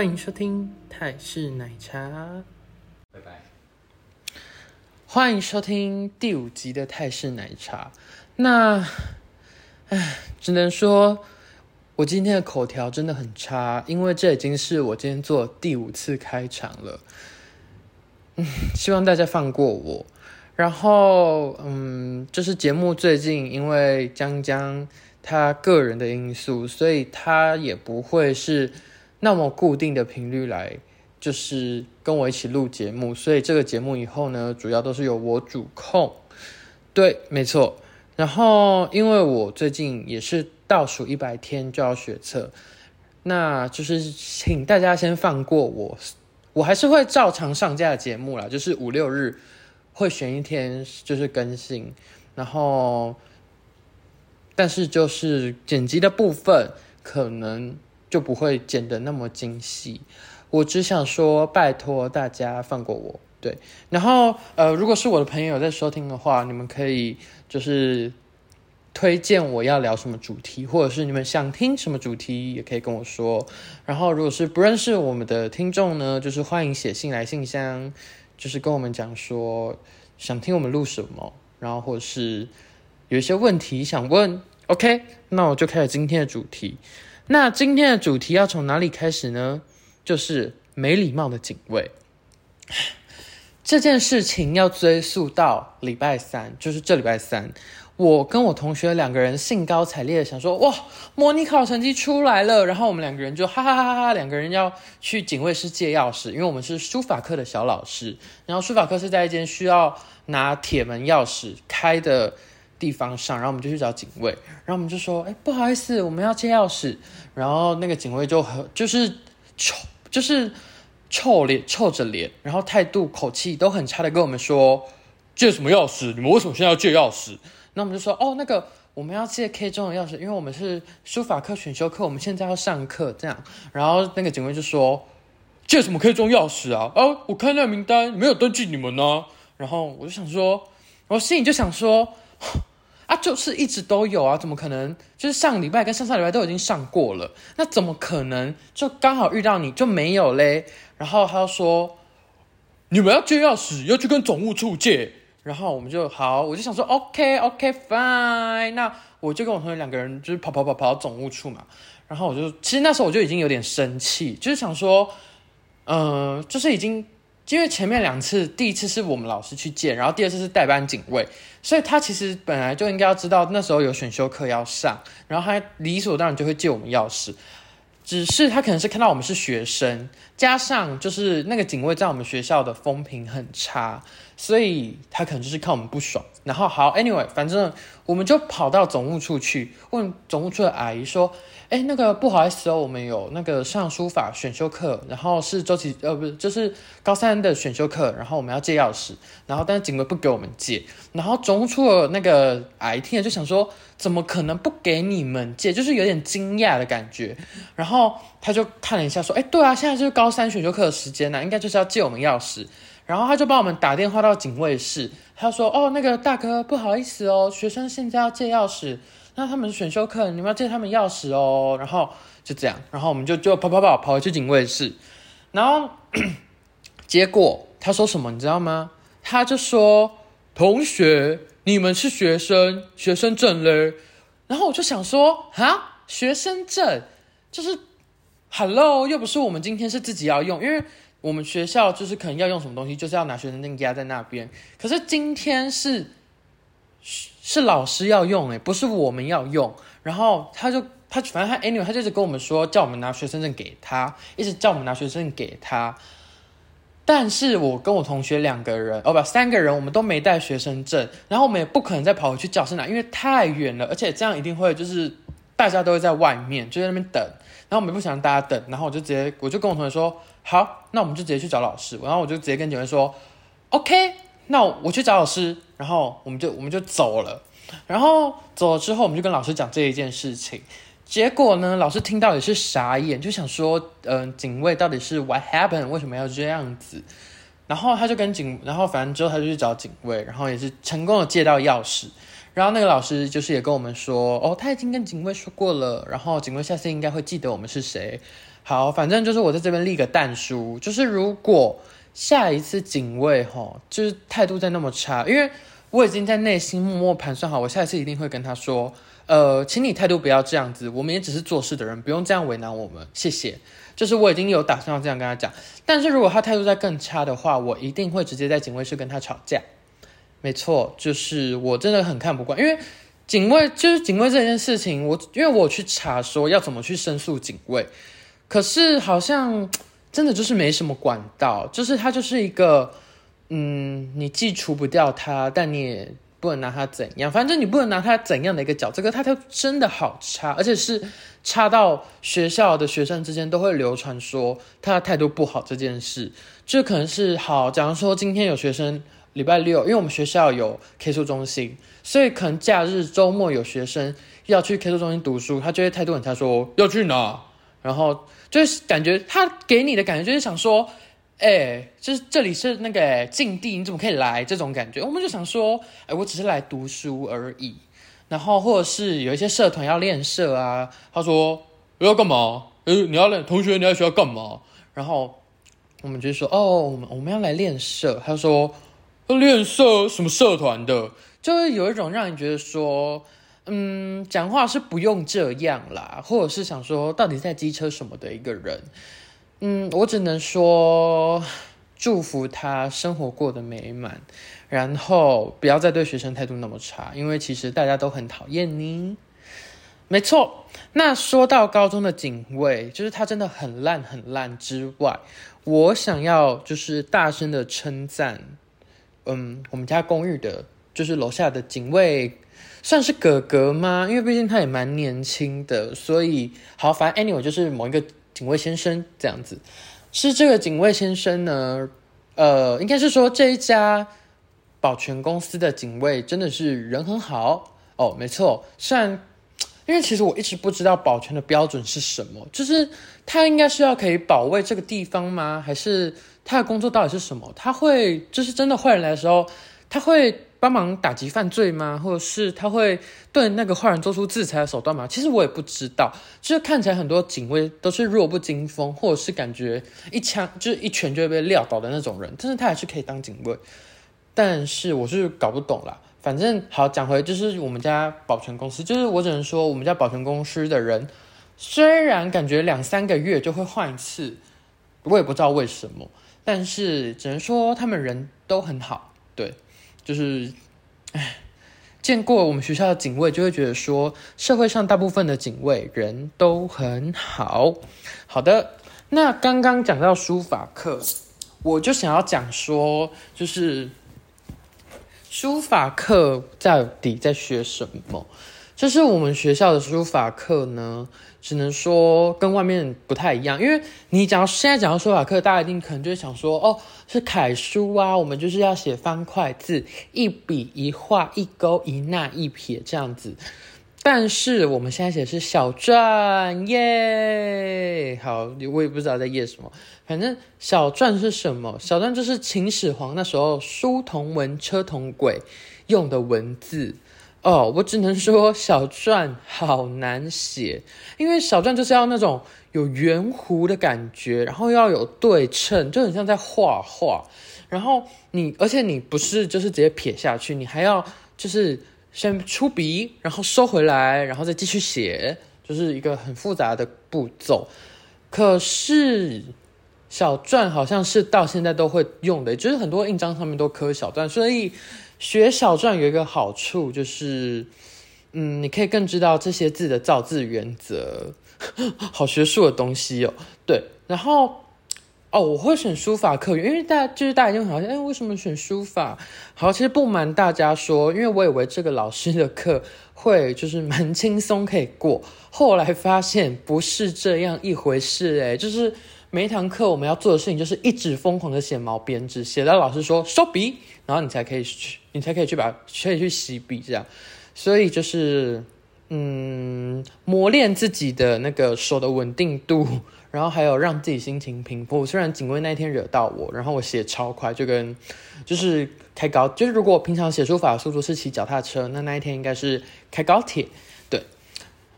欢迎收听泰式奶茶，拜拜。欢迎收听第五集的泰式奶茶。那，唉，只能说我今天的口条真的很差，因为这已经是我今天做第五次开场了。嗯，希望大家放过我。然后，嗯，就是节目最近因为江江他个人的因素，所以他也不会是那么固定的频率来，就是跟我一起录节目。所以这个节目以后呢，主要都是由我主控。对，没错。然后，因为我最近也是倒数一百天就要学测，那就是请大家先放过我，我还是会照常上架节目啦，就是五六日会选一天就是更新，然后，但是就是剪辑的部分可能就不会剪得那么精细，我只想说拜托大家放过我，对，然后呃，如果是我的朋友在收听的话，你们可以就是推荐我要聊什么主题，或者是你们想听什么主题，也可以跟我说。然后如果是不认识我们的听众呢，就是欢迎写信来信箱，就是跟我们讲说想听我们录什么，然后或者是有一些问题想问，OK，那我就开始今天的主题。那今天的主题要从哪里开始呢？就是没礼貌的警卫。这件事情要追溯到礼拜三，就是这礼拜三，我跟我同学两个人兴高采烈的想说，哇，模拟考成绩出来了，然后我们两个人就哈哈哈哈哈，两个人要去警卫室借钥匙，因为我们是书法课的小老师，然后书法课是在一间需要拿铁门钥匙开的。地方上，然后我们就去找警卫，然后我们就说：“哎，不好意思，我们要借钥匙。”然后那个警卫就很就是臭，就是臭脸臭着脸，然后态度口气都很差的跟我们说：“借什么钥匙？你们为什么现在要借钥匙？”那我们就说：“哦，那个我们要借 K 中的钥匙，因为我们是书法课选修课，我们现在要上课。”这样，然后那个警卫就说：“借什么 K 中钥匙啊？啊，我看那名单没有登记你们呢。”然后我就想说，我心里就想说。啊，就是一直都有啊，怎么可能？就是上礼拜跟上上礼拜都已经上过了，那怎么可能就刚好遇到你就没有嘞？然后他就说，你们要借钥匙，要去跟总务处借。然后我们就好，我就想说，OK OK fine，那我就跟我同学两个人就是跑跑跑跑到总务处嘛。然后我就其实那时候我就已经有点生气，就是想说，嗯、呃，就是已经。因为前面两次，第一次是我们老师去借，然后第二次是代班警卫，所以他其实本来就应该要知道那时候有选修课要上，然后他理所当然就会借我们钥匙，只是他可能是看到我们是学生，加上就是那个警卫在我们学校的风评很差，所以他可能就是看我们不爽。然后好，anyway，反正我们就跑到总务处去问总务处的阿姨说。哎，那个不好意思哦，我们有那个上书法选修课，然后是周期呃不是，就是高三的选修课，然后我们要借钥匙，然后但是警卫不给我们借，然后总务处的那个阿姨听了就想说，怎么可能不给你们借？就是有点惊讶的感觉，然后他就看了一下说，哎，对啊，现在就是高三选修课的时间呢，应该就是要借我们钥匙，然后他就帮我们打电话到警卫室，他说，哦，那个大哥不好意思哦，学生现在要借钥匙。那他们选修课，你们要借他们钥匙哦。然后就这样，然后我们就就跑跑跑跑回去警卫室，然后 结果他说什么你知道吗？他就说：“同学，你们是学生，学生证嘞。”然后我就想说：“啊，学生证就是，Hello，又不是我们今天是自己要用，因为我们学校就是可能要用什么东西，就是要拿学生证压在那边。可是今天是。”是老师要用诶，不是我们要用。然后他就他反正他 anyway，他就是跟我们说，叫我们拿学生证给他，一直叫我们拿学生证给他。但是我跟我同学两个人，哦不，三个人，我们都没带学生证，然后我们也不可能再跑回去教室拿，因为太远了，而且这样一定会就是大家都会在外面就在那边等，然后我们不想大家等，然后我就直接我就跟我同学说，好，那我们就直接去找老师，然后我就直接跟警卫说，OK。那我去找老师，然后我们就我们就走了，然后走了之后，我们就跟老师讲这一件事情。结果呢，老师听到也是傻眼，就想说，嗯、警卫到底是 what happened？为什么要这样子？然后他就跟警，然后反正之后他就去找警卫，然后也是成功的借到钥匙。然后那个老师就是也跟我们说，哦，他已经跟警卫说过了，然后警卫下次应该会记得我们是谁。好，反正就是我在这边立个但书，就是如果下一次警卫齁，就是态度再那么差，因为我已经在内心默默盘算好，我下一次一定会跟他说，呃，请你态度不要这样子，我们也只是做事的人，不用这样为难我们，谢谢。就是我已经有打算要这样跟他讲，但是如果他态度再更差的话，我一定会直接在警卫室跟他吵架。没错，就是我真的很看不惯，因为警卫就是警卫这件事情，我因为我去查说要怎么去申诉警卫，可是好像真的就是没什么管道，就是他就是一个，嗯，你既除不掉他，但你也不能拿他怎样，反正你不能拿他怎样的一个角，这个他都真的好差，而且是差到学校的学生之间都会流传说他的态度不好这件事，就可能是好，假如说今天有学生。礼拜六，因为我们学校有 K 书中心，所以可能假日周末有学生要去 K 书中心读书，他就会态度很差，说要去哪，然后就是感觉他给你的感觉就是想说，哎、就是这里是那个禁地，你怎么可以来？这种感觉，我们就想说，哎、我只是来读书而已。然后或者是有一些社团要练社啊，他说要干嘛？哎、你要练同学，你要学要干嘛？然后我们就说，哦，我们我们要来练社。他说。练社什么社团的，就会有一种让你觉得说，嗯，讲话是不用这样啦，或者是想说到底在机车什么的一个人，嗯，我只能说祝福他生活过得美满，然后不要再对学生态度那么差，因为其实大家都很讨厌你。没错，那说到高中的警卫，就是他真的很烂很烂之外，我想要就是大声的称赞。嗯，我们家公寓的，就是楼下的警卫，算是哥哥吗？因为毕竟他也蛮年轻的，所以好，反正 anyway 就是某一个警卫先生这样子。是这个警卫先生呢，呃，应该是说这一家保全公司的警卫真的是人很好哦，没错。虽然，因为其实我一直不知道保全的标准是什么，就是他应该是要可以保卫这个地方吗？还是？他的工作到底是什么？他会就是真的坏人来的时候，他会帮忙打击犯罪吗？或者是他会对那个坏人做出制裁的手段吗？其实我也不知道。就是看起来很多警卫都是弱不禁风，或者是感觉一枪就是一拳就会被撂倒的那种人，但是他还是可以当警卫。但是我是搞不懂啦。反正好讲回就是我们家保全公司，就是我只能说我们家保全公司的人，虽然感觉两三个月就会换一次，我也不知道为什么。但是只能说他们人都很好，对，就是，唉，见过我们学校的警卫，就会觉得说社会上大部分的警卫人都很好。好的，那刚刚讲到书法课，我就想要讲说，就是书法课到底在学什么？就是我们学校的书法课呢，只能说跟外面不太一样，因为你讲现在讲到书法课，大家一定可能就会想说，哦，是楷书啊，我们就是要写方块字，一笔一画，一勾一捺一撇这样子。但是我们现在写的是小篆耶，好，我也不知道在耶什么，反正小篆是什么？小篆就是秦始皇那时候书同文，车同轨用的文字。哦，我只能说小篆好难写，因为小篆就是要那种有圆弧的感觉，然后要有对称，就很像在画画。然后你，而且你不是就是直接撇下去，你还要就是先出笔，然后收回来，然后再继续写，就是一个很复杂的步骤。可是小篆好像是到现在都会用的，就是很多印章上面都刻小篆，所以。学小篆有一个好处，就是，嗯，你可以更知道这些字的造字原则，好学术的东西哦。对，然后，哦，我会选书法课，因为大家就是大家就很好像，哎，为什么选书法？好，其实不瞒大家说，因为我以为这个老师的课会就是蛮轻松可以过，后来发现不是这样一回事，诶，就是。每一堂课我们要做的事情就是一直疯狂的写毛边字，写到老师说收笔，然后你才可以去，你才可以去把可以去洗笔这样。所以就是嗯，磨练自己的那个手的稳定度，然后还有让自己心情平复。虽然警卫那一天惹到我，然后我写超快，就跟就是开高，就是如果我平常写书法的速度是骑脚踏车，那那一天应该是开高铁。对，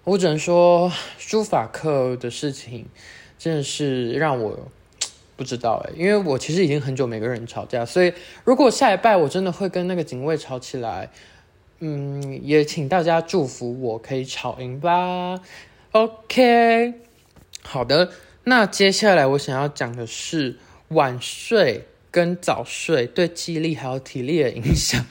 我只能说书法课的事情。真的是让我不知道哎，因为我其实已经很久没跟人吵架，所以如果下一拜我真的会跟那个警卫吵起来，嗯，也请大家祝福我可以吵赢吧。OK，好的，那接下来我想要讲的是晚睡。跟早睡对记忆力还有体力的影响，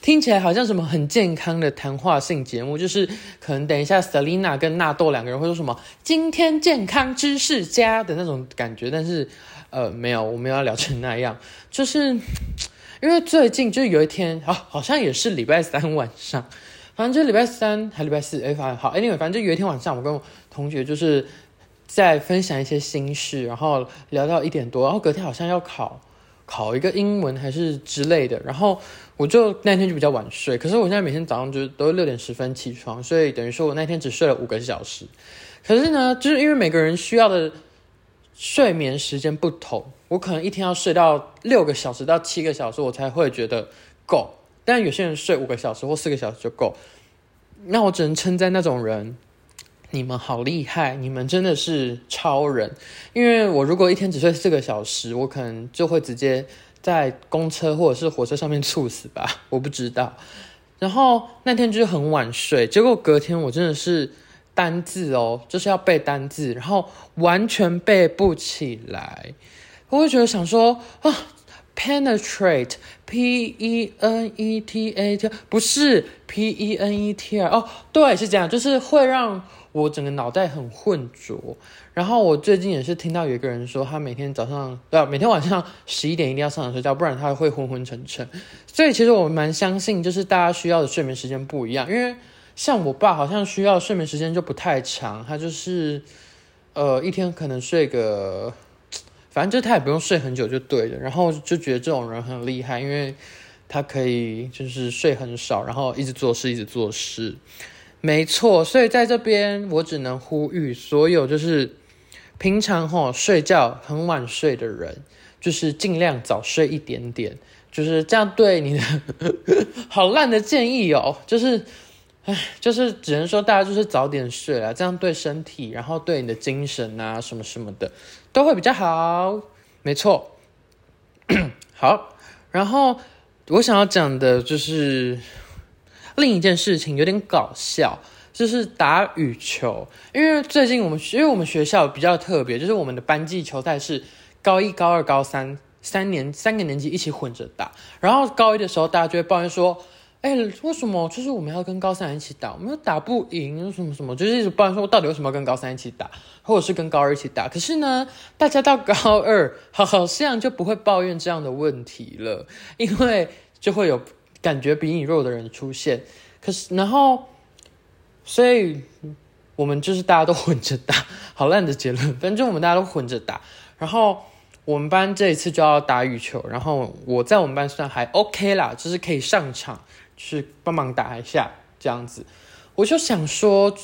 听起来好像什么很健康的谈话性节目，就是可能等一下 Selina 跟纳豆两个人会说什么“今天健康知识家”的那种感觉，但是呃没有，我们要聊成那样，就是因为最近就有一天啊，好像也是礼拜三晚上，反正就礼拜三还礼拜四，哎，反正好，anyway，反正就有一天晚上，我跟我同学就是在分享一些心事，然后聊到一点多，然后隔天好像要考。考一个英文还是之类的，然后我就那天就比较晚睡，可是我现在每天早上就都六点十分起床，所以等于说我那天只睡了五个小时。可是呢，就是因为每个人需要的睡眠时间不同，我可能一天要睡到六个小时到七个小时，我才会觉得够。但有些人睡五个小时或四个小时就够，那我只能称赞那种人。你们好厉害，你们真的是超人。因为我如果一天只睡四个小时，我可能就会直接在公车或者是火车上面猝死吧，我不知道。然后那天就是很晚睡，结果隔天我真的是单字哦，就是要背单字，然后完全背不起来。我会觉得想说啊，penetrate，p e n e t a t，不是 p e n e t r，哦，对，是这样，就是会让。我整个脑袋很浑浊，然后我最近也是听到有一个人说，他每天早上不要，每天晚上十一点一定要上床睡觉，不然他会昏昏沉沉。所以其实我蛮相信，就是大家需要的睡眠时间不一样。因为像我爸好像需要睡眠时间就不太长，他就是呃一天可能睡个，反正就他也不用睡很久就对了。然后就觉得这种人很厉害，因为他可以就是睡很少，然后一直做事，一直做事。没错，所以在这边我只能呼吁所有就是平常吼睡觉很晚睡的人，就是尽量早睡一点点，就是这样对你的 好烂的建议哦，就是唉，就是只能说大家就是早点睡啦，这样对身体，然后对你的精神啊什么什么的都会比较好。没错，好，然后我想要讲的就是。另一件事情有点搞笑，就是打羽球。因为最近我们，因为我们学校比较特别，就是我们的班级球赛是高一、高二、高三三年三个年级一起混着打。然后高一的时候，大家就会抱怨说：“哎，为什么就是我们要跟高三一起打？我们又打不赢，什么什么，就是一直抱怨说，我到底为什么要跟高三一起打，或者是跟高二一起打？可是呢，大家到高二好像就不会抱怨这样的问题了，因为就会有。感觉比你弱的人出现，可是然后，所以我们就是大家都混着打，好烂的结论。反正我们大家都混着打，然后我们班这一次就要打羽球，然后我在我们班算还 OK 啦，就是可以上场去帮忙打一下这样子。我就想说，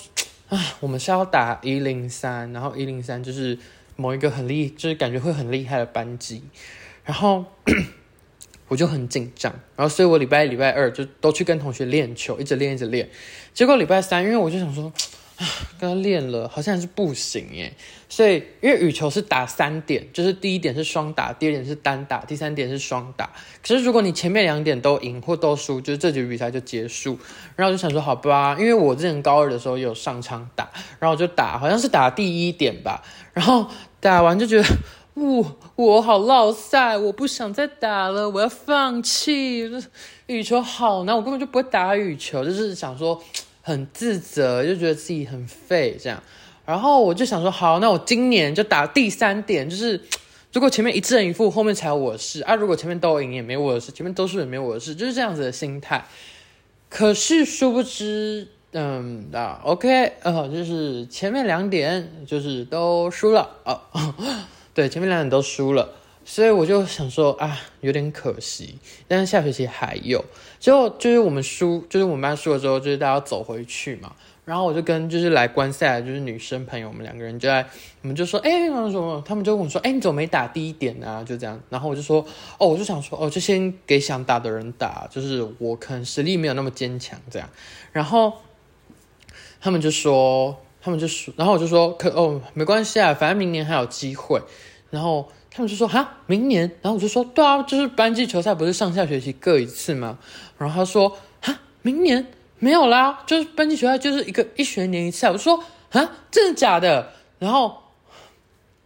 啊，我们是要打一零三，然后一零三就是某一个很厉，就是感觉会很厉害的班级，然后。我就很紧张，然后所以我礼拜一、礼拜二就都去跟同学练球，一直练、一直练。结果礼拜三，因为我就想说，啊，跟他练了好像是不行耶。所以因为羽球是打三点，就是第一点是双打，第二点是单打，第三点是双打。可是如果你前面两点都赢或都输，就是这局比赛就结束。然后我就想说，好吧，因为我之前高二的时候有上场打，然后我就打，好像是打第一点吧。然后打完就觉得。我我好落赛，我不想再打了，我要放弃。羽球好难，我根本就不会打羽球，就是想说很自责，就觉得自己很废这样。然后我就想说，好，那我今年就打第三点，就是 如果前面一正一负，后面才有我的事啊。如果前面都赢也没我的事，前面都输也没我的事，就是这样子的心态。可是殊不知，嗯啊，OK，呃，就是前面两点就是都输了。哦对，前面两点都输了，所以我就想说啊，有点可惜。但是下学期还有，最后就是我们输，就是我们班输了之后，就是大家要走回去嘛。然后我就跟就是来观赛的就是女生朋友，我们两个人就在，我们就说，哎，什么什么，他们就问我说，哎，你怎么没打第一点啊？就这样。然后我就说，哦，我就想说，哦，就先给想打的人打，就是我可能实力没有那么坚强这样。然后他们就说。他们就说，然后我就说，可哦，没关系啊，反正明年还有机会。然后他们就说，哈，明年？然后我就说，对啊，就是班级球赛不是上下学期各一次吗？然后他说，哈，明年没有啦，就是班级球赛就是一个一学年一次。我说，啊，真的假的？然后，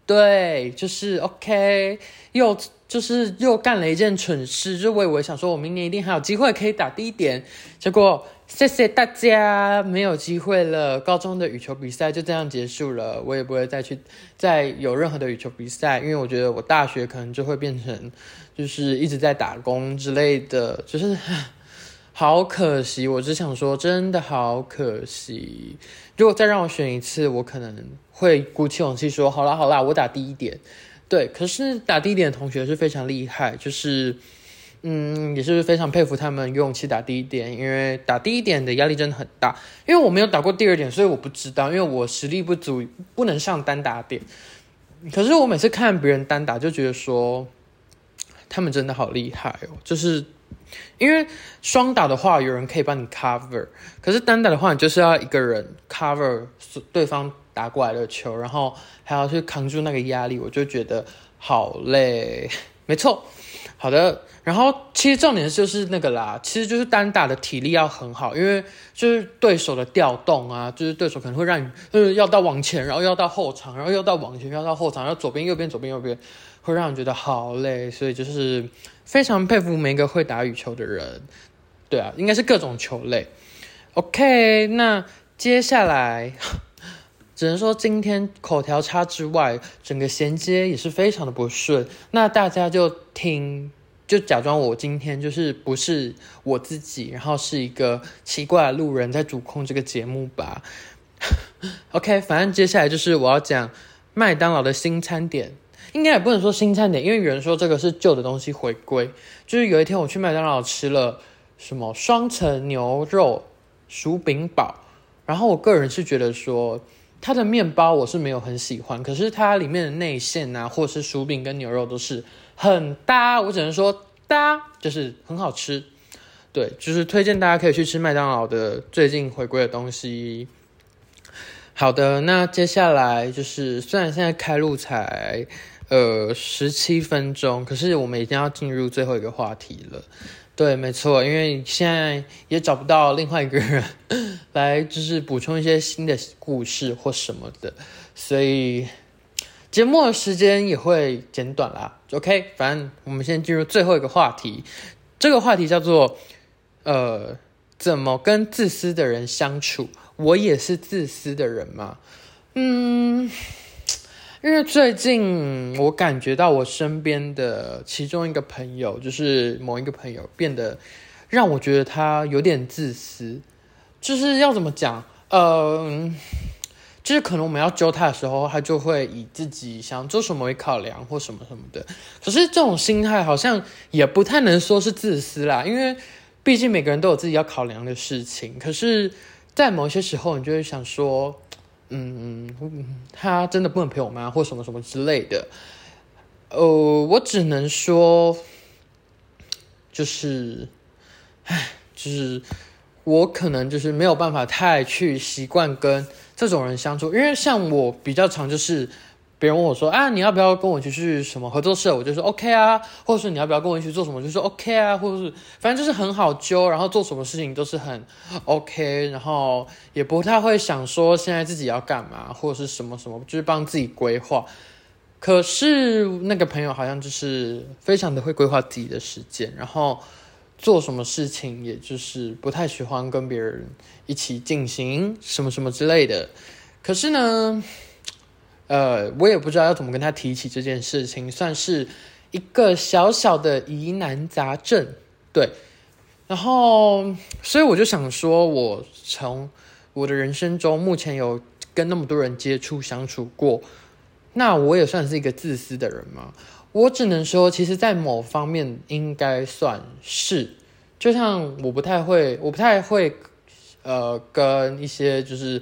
对，就是 OK，又。就是又干了一件蠢事，就我以为想说，我明年一定还有机会可以打低点，结果谢谢大家，没有机会了。高中的羽球比赛就这样结束了，我也不会再去再有任何的羽球比赛，因为我觉得我大学可能就会变成就是一直在打工之类的，就是 好可惜。我只想说，真的好可惜。如果再让我选一次，我可能会鼓起勇气说，好啦好啦，我打低一点。对，可是打低点的同学是非常厉害，就是，嗯，也是非常佩服他们勇气打第一点，因为打第一点的压力真的很大。因为我没有打过第二点，所以我不知道，因为我实力不足，不能上单打点。可是我每次看别人单打，就觉得说，他们真的好厉害哦。就是因为双打的话，有人可以帮你 cover，可是单打的话，你就是要一个人 cover 对方。打过来的球，然后还要去扛住那个压力，我就觉得好累。没错，好的。然后其实重点就是那个啦，其实就是单打的体力要很好，因为就是对手的调动啊，就是对手可能会让你，就是要到往前，然后要到后场，然后又到往前，要到后场，然后左边右边左边右边，会让你觉得好累。所以就是非常佩服每一个会打羽球的人。对啊，应该是各种球类。OK，那接下来。只能说今天口条差之外，整个衔接也是非常的不顺。那大家就听，就假装我今天就是不是我自己，然后是一个奇怪的路人在主控这个节目吧。OK，反正接下来就是我要讲麦当劳的新餐点，应该也不能说新餐点，因为有人说这个是旧的东西回归。就是有一天我去麦当劳吃了什么双层牛肉薯饼堡，然后我个人是觉得说。它的面包我是没有很喜欢，可是它里面的内馅啊，或是薯饼跟牛肉都是很搭，我只能说搭，就是很好吃。对，就是推荐大家可以去吃麦当劳的最近回归的东西。好的，那接下来就是虽然现在开录才呃十七分钟，可是我们已经要进入最后一个话题了。对，没错，因为现在也找不到另外一个人 来，就是补充一些新的故事或什么的，所以节目的时间也会减短啦。OK，反正我们先进入最后一个话题，这个话题叫做呃，怎么跟自私的人相处？我也是自私的人嘛？嗯。因为最近我感觉到我身边的其中一个朋友，就是某一个朋友变得让我觉得他有点自私，就是要怎么讲？嗯、就是可能我们要揪他的时候，他就会以自己想做什么为考量或什么什么的。可是这种心态好像也不太能说是自私啦，因为毕竟每个人都有自己要考量的事情。可是，在某些时候，你就会想说。嗯嗯，他真的不能陪我妈？或什么什么之类的。呃，我只能说，就是，唉，就是我可能就是没有办法太去习惯跟这种人相处，因为像我比较常就是。别人问我说：“啊，你要不要跟我一起去什么合作社？”我就说：“OK 啊。”或者是你要不要跟我一起做什么？就说：“OK 啊。”或者是反正就是很好揪，然后做什么事情都是很 OK，然后也不太会想说现在自己要干嘛或者是什么什么，就是帮自己规划。可是那个朋友好像就是非常的会规划自己的时间，然后做什么事情也就是不太喜欢跟别人一起进行什么什么之类的。可是呢，呃，我也不知道要怎么跟他提起这件事情，算是一个小小的疑难杂症，对。然后，所以我就想说，我从我的人生中目前有跟那么多人接触相处过，那我也算是一个自私的人吗？我只能说，其实，在某方面应该算是，就像我不太会，我不太会，呃，跟一些就是。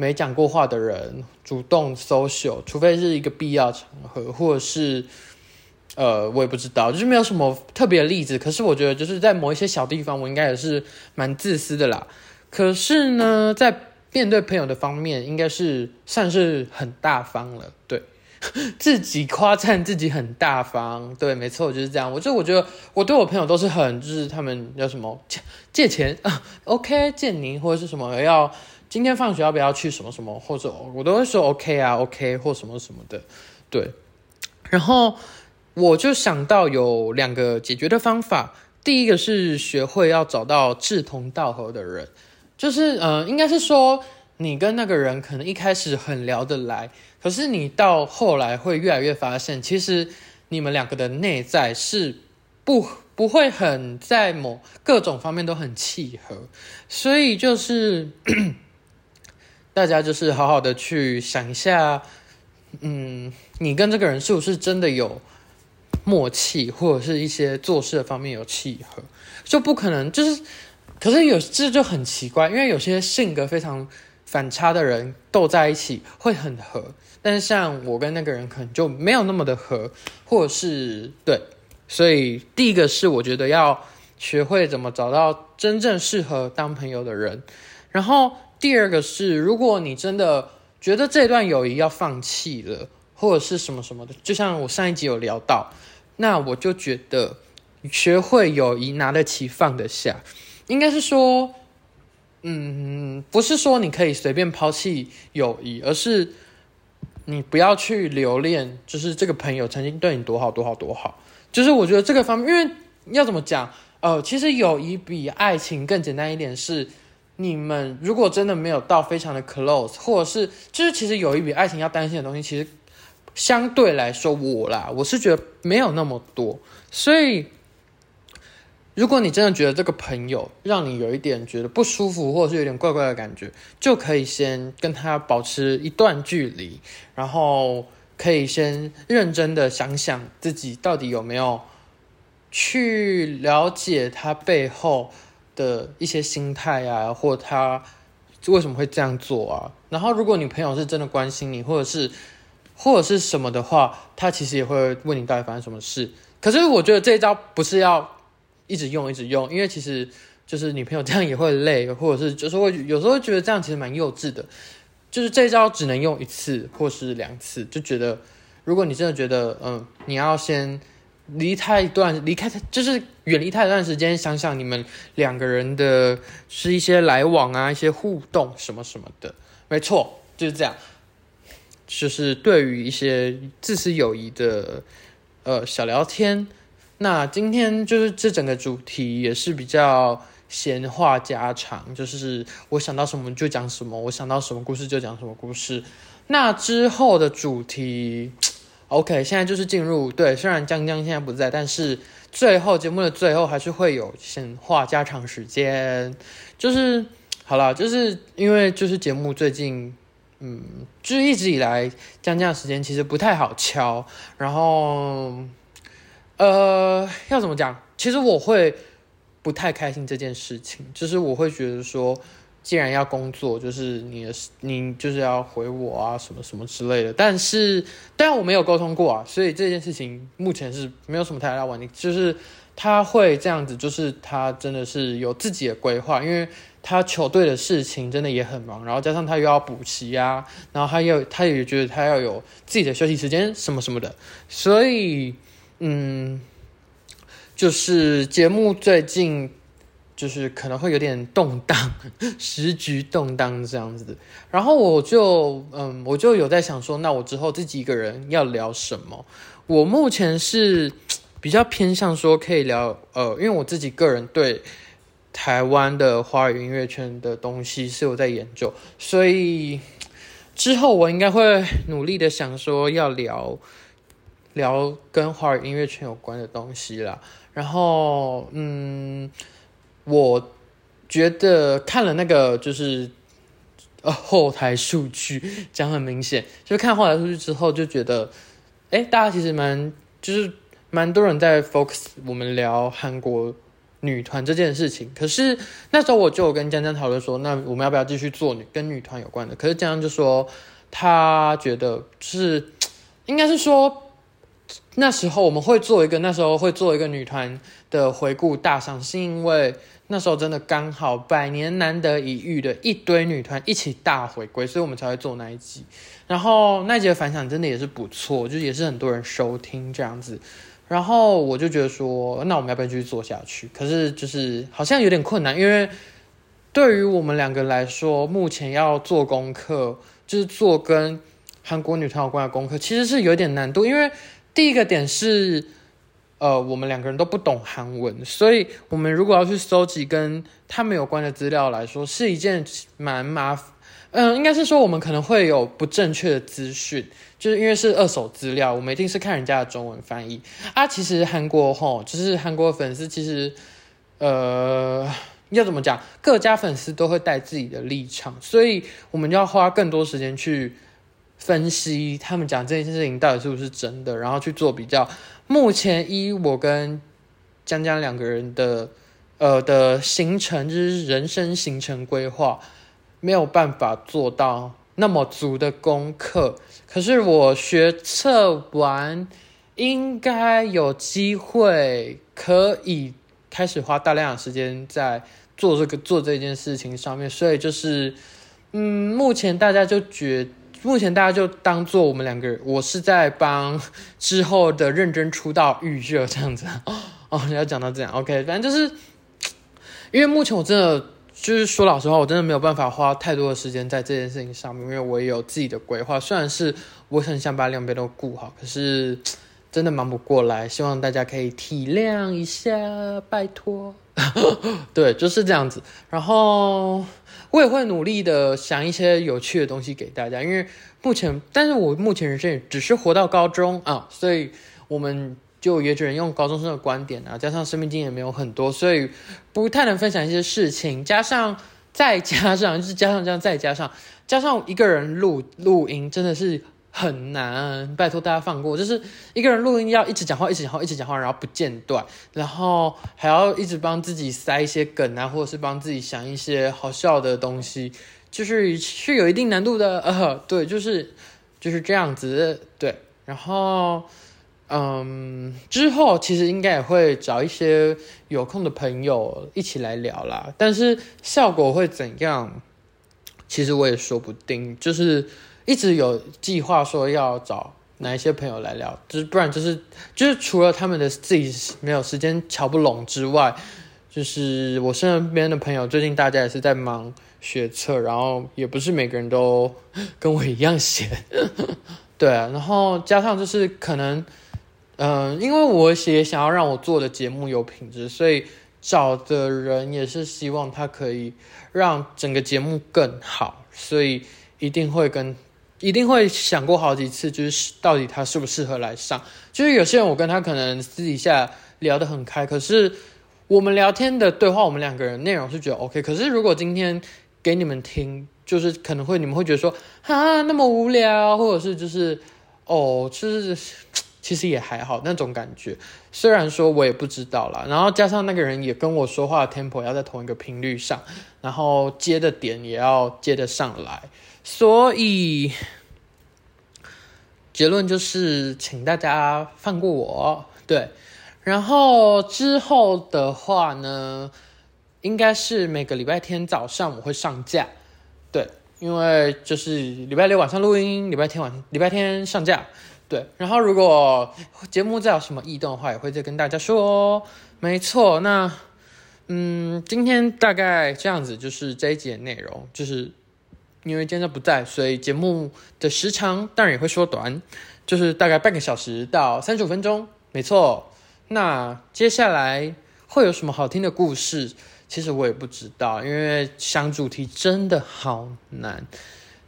没讲过话的人主动 social，除非是一个必要场合，或者是呃，我也不知道，就是没有什么特别的例子。可是我觉得，就是在某一些小地方，我应该也是蛮自私的啦。可是呢，在面对朋友的方面，应该是算是很大方了。对，自己夸赞自己很大方。对，没错，就是这样。我就我觉得我对我朋友都是很，就是他们要什么借借钱啊，OK，借您或者是什么要今天放学要不要去什么什么，或者我都会说 OK 啊，OK 或什么什么的。对，然后我就想到有两个解决的方法。第一个是学会要找到志同道合的人。就是，呃，应该是说，你跟那个人可能一开始很聊得来，可是你到后来会越来越发现，其实你们两个的内在是不不会很在某各种方面都很契合，所以就是大家就是好好的去想一下，嗯，你跟这个人是不是真的有默契，或者是一些做事的方面有契合，就不可能就是。可是有这就很奇怪，因为有些性格非常反差的人斗在一起会很合，但是像我跟那个人可能就没有那么的合，或者是对，所以第一个是我觉得要学会怎么找到真正适合当朋友的人，然后第二个是如果你真的觉得这段友谊要放弃了，或者是什么什么的，就像我上一集有聊到，那我就觉得学会友谊拿得起放得下。应该是说，嗯，不是说你可以随便抛弃友谊，而是你不要去留恋，就是这个朋友曾经对你多好多好多好。就是我觉得这个方面，因为要怎么讲，呃，其实友谊比爱情更简单一点。是你们如果真的没有到非常的 close，或者是就是其实友谊比爱情要担心的东西，其实相对来说我啦，我是觉得没有那么多，所以。如果你真的觉得这个朋友让你有一点觉得不舒服，或者是有点怪怪的感觉，就可以先跟他保持一段距离，然后可以先认真的想想自己到底有没有去了解他背后的一些心态啊，或他为什么会这样做啊。然后，如果你朋友是真的关心你，或者是或者是什么的话，他其实也会问你到底发生什么事。可是，我觉得这一招不是要。一直用，一直用，因为其实就是女朋友这样也会累，或者是就是会有时候会觉得这样其实蛮幼稚的。就是这一招只能用一次或是两次，就觉得如果你真的觉得嗯，你要先离开一段，离开就是远离他一段时间，想想你们两个人的是一些来往啊，一些互动什么什么的，没错，就是这样。就是对于一些自私友谊的呃小聊天。那今天就是这整个主题也是比较闲话家常，就是我想到什么就讲什么，我想到什么故事就讲什么故事。那之后的主题，OK，现在就是进入对，虽然江江现在不在，但是最后节目的最后还是会有闲话加长时间。就是好了，就是因为就是节目最近，嗯，就是一直以来江江的时间其实不太好敲，然后。呃，要怎么讲？其实我会不太开心这件事情，就是我会觉得说，既然要工作，就是你的你就是要回我啊，什么什么之类的。但是，但我没有沟通过啊，所以这件事情目前是没有什么太大问题。就是他会这样子，就是他真的是有自己的规划，因为他球队的事情真的也很忙，然后加上他又要补习啊，然后他又他也觉得他要有自己的休息时间什么什么的，所以。嗯，就是节目最近就是可能会有点动荡，时局动荡这样子。然后我就嗯，我就有在想说，那我之后自己一个人要聊什么？我目前是比较偏向说可以聊呃，因为我自己个人对台湾的华语音乐圈的东西是有在研究，所以之后我应该会努力的想说要聊。聊跟华语音乐圈有关的东西啦，然后嗯，我觉得看了那个就是呃后台数据讲很明显，就是看后台数据之后就觉得，哎，大家其实蛮就是蛮多人在 focus 我们聊韩国女团这件事情，可是那时候我就跟江江讨论说，那我们要不要继续做女跟女团有关的？可是江江就说他觉得就是应该是说。那时候我们会做一个，那时候会做一个女团的回顾大赏，是因为那时候真的刚好百年难得一遇的一堆女团一起大回归，所以我们才会做那一集。然后那一集的反响真的也是不错，就也是很多人收听这样子。然后我就觉得说，那我们要不要继续做下去？可是就是好像有点困难，因为对于我们两个来说，目前要做功课，就是做跟韩国女团有关的功课，其实是有点难度。因为第一个点是，呃，我们两个人都不懂韩文，所以我们如果要去搜集跟他们有关的资料来说，是一件蛮麻烦。嗯，应该是说我们可能会有不正确的资讯，就是因为是二手资料，我们一定是看人家的中文翻译啊。其实韩国吼，就是韩国粉丝，其实呃要怎么讲，各家粉丝都会带自己的立场，所以我们就要花更多时间去分析他们讲这件事情到底是不是真的，然后去做比较。目前依我跟江江两个人的呃的行程，就是人生行程规划。没有办法做到那么足的功课，可是我学测完，应该有机会可以开始花大量的时间在做这个做这件事情上面。所以就是，嗯，目前大家就觉，目前大家就当做我们两个人，我是在帮之后的认真出道预热这样子。哦，你要讲到这样，OK，反正就是，因为目前我真的。就是说老实话，我真的没有办法花太多的时间在这件事情上面，因为我也有自己的规划。虽然是我很想把两边都顾好，可是真的忙不过来。希望大家可以体谅一下，拜托。对，就是这样子。然后我也会努力的想一些有趣的东西给大家，因为目前，但是我目前人生也只是活到高中啊，所以我们。就也只能用高中生的观点啊，加上生命经验没有很多，所以不太能分享一些事情。加上再加上就是加上这样再加上加上一个人录录音真的是很难，拜托大家放过。就是一个人录音要一直讲话，一直讲话，一直讲话，然后不间断，然后还要一直帮自己塞一些梗啊，或者是帮自己想一些好笑的东西，就是是有一定难度的。呃，对，就是就是这样子，对，然后。嗯，之后其实应该也会找一些有空的朋友一起来聊啦，但是效果会怎样，其实我也说不定。就是一直有计划说要找哪一些朋友来聊，就是不然就是就是除了他们的自己没有时间瞧不拢之外，就是我身边的朋友最近大家也是在忙学测，然后也不是每个人都跟我一样闲，对啊，然后加上就是可能。嗯，因为我也想要让我做的节目有品质，所以找的人也是希望他可以让整个节目更好，所以一定会跟一定会想过好几次，就是到底他适不适合来上。就是有些人我跟他可能私底下聊得很开，可是我们聊天的对话，我们两个人内容是觉得 OK，可是如果今天给你们听，就是可能会你们会觉得说啊那么无聊，或者是就是哦就是。其实也还好那种感觉，虽然说我也不知道啦，然后加上那个人也跟我说话的 tempo 要在同一个频率上，然后接的点也要接得上来，所以结论就是请大家放过我，对。然后之后的话呢，应该是每个礼拜天早上我会上架，对，因为就是礼拜六晚上录音，礼拜天晚礼拜天上架。对，然后如果节目再有什么异动的话，也会再跟大家说。没错，那嗯，今天大概这样子，就是这一集的内容，就是因为今天不在，所以节目的时长当然也会缩短，就是大概半个小时到三十五分钟。没错，那接下来会有什么好听的故事？其实我也不知道，因为想主题真的好难。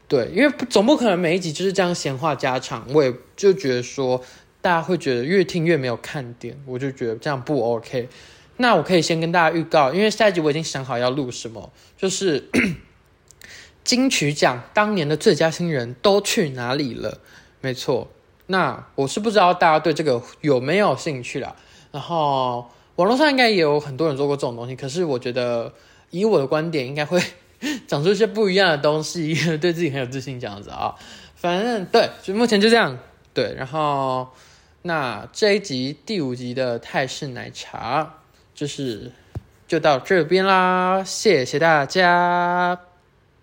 对，因为总不可能每一集就是这样闲话家常，我也就觉得说大家会觉得越听越没有看点，我就觉得这样不 OK。那我可以先跟大家预告，因为下一集我已经想好要录什么，就是金曲奖当年的最佳新人都去哪里了？没错，那我是不知道大家对这个有没有兴趣啦。然后网络上应该也有很多人做过这种东西，可是我觉得以我的观点，应该会。讲出一些不一样的东西，对自己很有自信，这样子啊。反正对，就目前就这样。对，然后那这一集第五集的泰式奶茶，就是就到这边啦，谢谢大家。